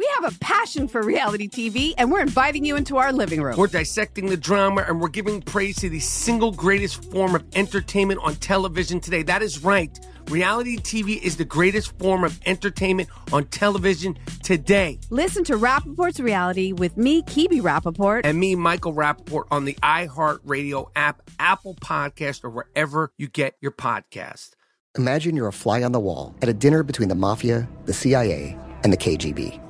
We have a passion for reality TV, and we're inviting you into our living room. We're dissecting the drama and we're giving praise to the single greatest form of entertainment on television today. That is right. Reality TV is the greatest form of entertainment on television today. Listen to Rapaport's Reality with me, Kebbie Rapaport. And me, Michael Rapaport, on the iHeartRadio app, Apple Podcast, or wherever you get your podcast. Imagine you're a fly on the wall at a dinner between the mafia, the CIA, and the KGB.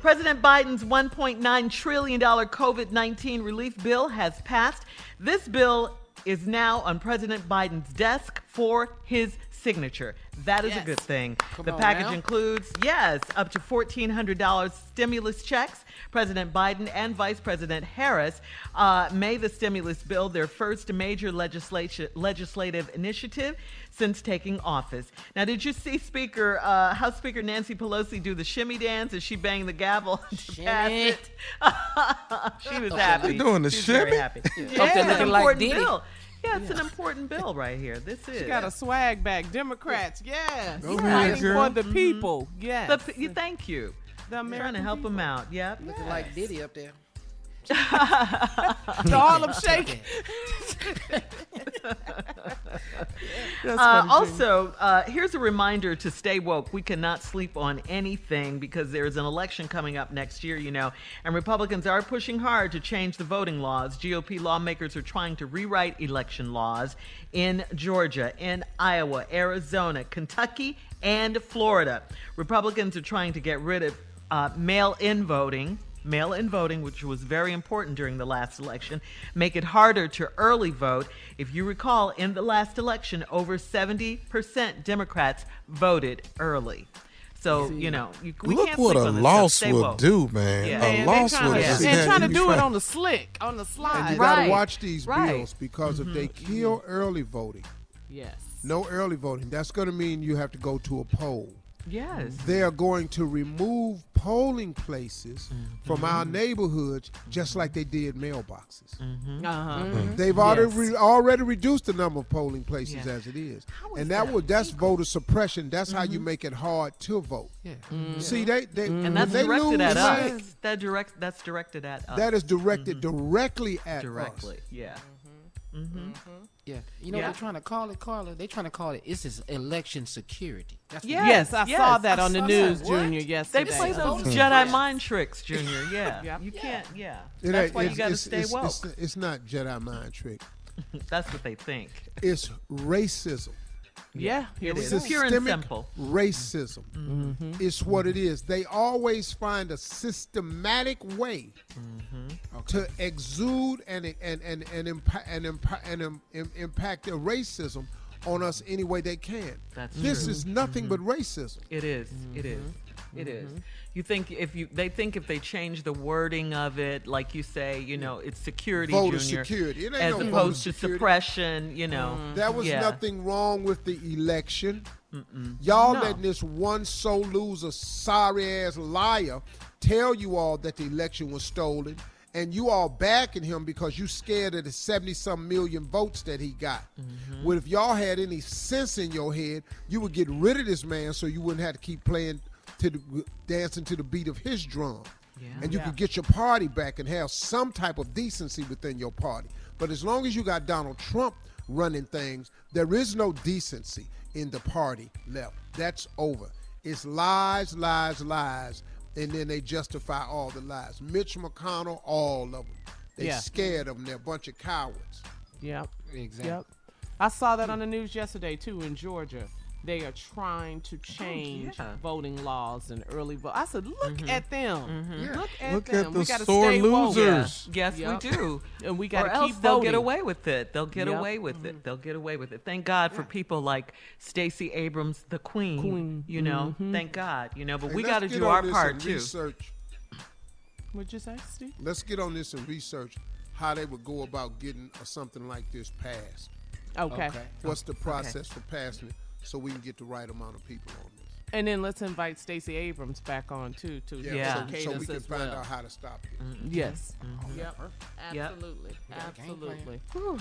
President Biden's $1.9 trillion COVID 19 relief bill has passed. This bill is now on President Biden's desk for his signature. That is Yes. a good thing. Come the package now. includes, yes, up to $1,400 stimulus checks. President Biden and Vice President Harris uh, made the stimulus bill their first major legislation, legislative initiative since taking office. Now, did you see Speaker uh, House Speaker Nancy Pelosi do the shimmy dance as she banged the gavel to pass Shimmy. it? she was happy. looking- doing the She was very shimmy? happy. Yeah. Yeah, Up there it's an looking like important Diddy. bill. Yeah, it's an important bill right here. This is. She got a swag bag. Democrats, yes. Go Fighting ahead, girl. for the mm-hmm. people, yes. The p- you- thank you. The trying to American help them out. Yep. Looking like Diddy up there. The Harlem Shake. That's Uh, also, uh, here's a reminder to stay woke. We cannot sleep on anything because there's an election coming up next year, you know, and Republicans are pushing hard to change the voting laws. GOP lawmakers are trying to rewrite election laws in Georgia, in Iowa, Arizona, Kentucky, and Florida. Republicans are trying to get rid of uh, mail in voting mail in voting, which was very important during the last election, make it harder to early vote. If you recall, in the last election, over 70% Democrats voted early. So, you know, you, we Look can't what a loss stuff. Stay will woke. do, man. Yeah. A Man, loss they trying will to, just and trying to do it on the slick, on the slide. And you got to watch these Right. bills because if they mm-hmm. kill early voting, Yes. no early voting, that's going to mean you have to go to a poll. Yes. They are going to remove polling places mm-hmm. from our Mm-hmm. neighborhoods just like they did mailboxes. Mm-hmm. Uh-huh. Mm-hmm. They've already Yes. re- already reduced the number of polling places Yeah. as it is, How is and that, that would that's voter suppression. That's how Mm-hmm. you make it hard to vote. Yeah. See, they, they And that's they directed lose, at us. That direct, that's directed at us. That is directed directly at directly. us. Yeah. Mm-hmm. Yeah. You know Yeah. they're trying to call it, Carla? They're trying to call it, It's this is election security. That's what Yes, Yes, I saw yes. that on the I saw news, that. What? Junior, They play those. Jedi mind tricks, Junior. Yeah. Yep. You can't, yeah. It That's why you it's- got to stay it's- woke. It's, it's not Jedi mind trick. That's what they think. It's racism. Yeah, here we is. go. Pure and Systemic simple. racism Mm-hmm. is what it is. They always find a systematic way Mm-hmm. to exude and and and and, impa- and, impa- and im- im- impact their racism on us any way they can. That's this true. is nothing but racism. It is. It is. Mm-hmm. It is. You think if you they think if they change the wording of it, like you say, you know, it's security Voter junior, security. It ain't as no opposed to security. suppression. You know, There was yeah. nothing wrong with the election. Y'all No. letting this one soul loser, sorry ass liar tell you all that the election was stolen, and you all backing him because you scared of the 70 some million votes that he got. Mm-hmm. Well, if y'all had any sense in your head, you would get rid of this man so you wouldn't have to keep playing to the dancing to the beat of his drum. And you could get your party back and have some type of decency within your party. But as long as you got Donald Trump running things, there is no decency in the party left. That's over. It's lies, lies, lies, and then they justify all the lies. Mitch McConnell, all of them. They Yeah. scared of them. They're a bunch of cowards. Yep. Exactly. Yep. I saw that on the news yesterday too in Georgia. They are trying to oh, change yeah. voting laws and early vote. I said, look mm-hmm. at them. Mm-hmm. Look at Look them. at we gotta sore stay woke. losers. Yes, Yep. we do. And we or gotta else keep they'll voting. get away with it. They'll get Yep. away with it. Mm-hmm. They'll get away with it. Thank God for people like Stacey Abrams, the Queen. Queen. You know, thank God. You know, but Hey, we got to do our part too. Research. What'd you say, Steve? Let's get on this and research how they would go about getting something like this passed. Okay. Okay. What's the process for passing it so we can get the right amount of people on this? And then let's invite Stacey Abrams back on too to Yeah. So, so we can find well. out how to stop it. Mm-hmm. Yes. Mm-hmm. Mm-hmm. Yep. Yep. Absolutely. got a game plan. Absolutely.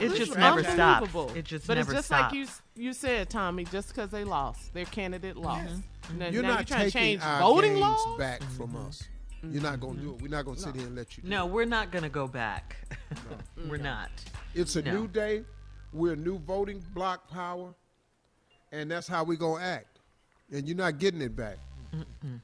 It just never stops. It just but never it's just stops. like you you said, Tommy. Just because they lost, their candidate lost. Now, You're now not you're trying to change our voting gains laws. back from us. You're not going to do it. We're not going to sit here and let you. Do No, it. we're not going to go back. we're not. It's a no. new day. We're a new voting block power, and that's how we gonna act. And you're not getting it back.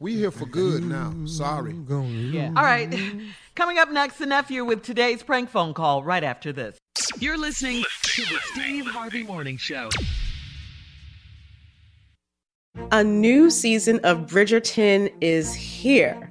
We here for good now. Sorry. Yeah. All right. Coming up next, the nephew with today's prank phone call right after this. You're listening to the Steve Harvey Morning Show. A new season of Bridgerton is here.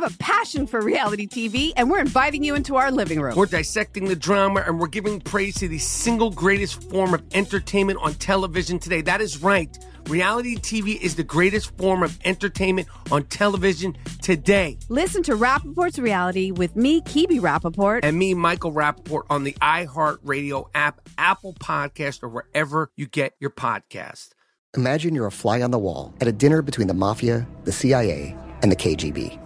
have a passion for reality TV, and we're inviting you into our living room. We're dissecting the drama and we're giving praise to the single greatest form of entertainment on television today. That is right. Reality TV is the greatest form of entertainment on television today. Listen to Rapaport's Reality with me, Kebbie Rapaport. And me, Michael Rapaport, on the iHeartRadio app, Apple Podcast, or wherever you get your podcast. Imagine you're a fly on the wall at a dinner between the mafia, the CIA, and the KGB.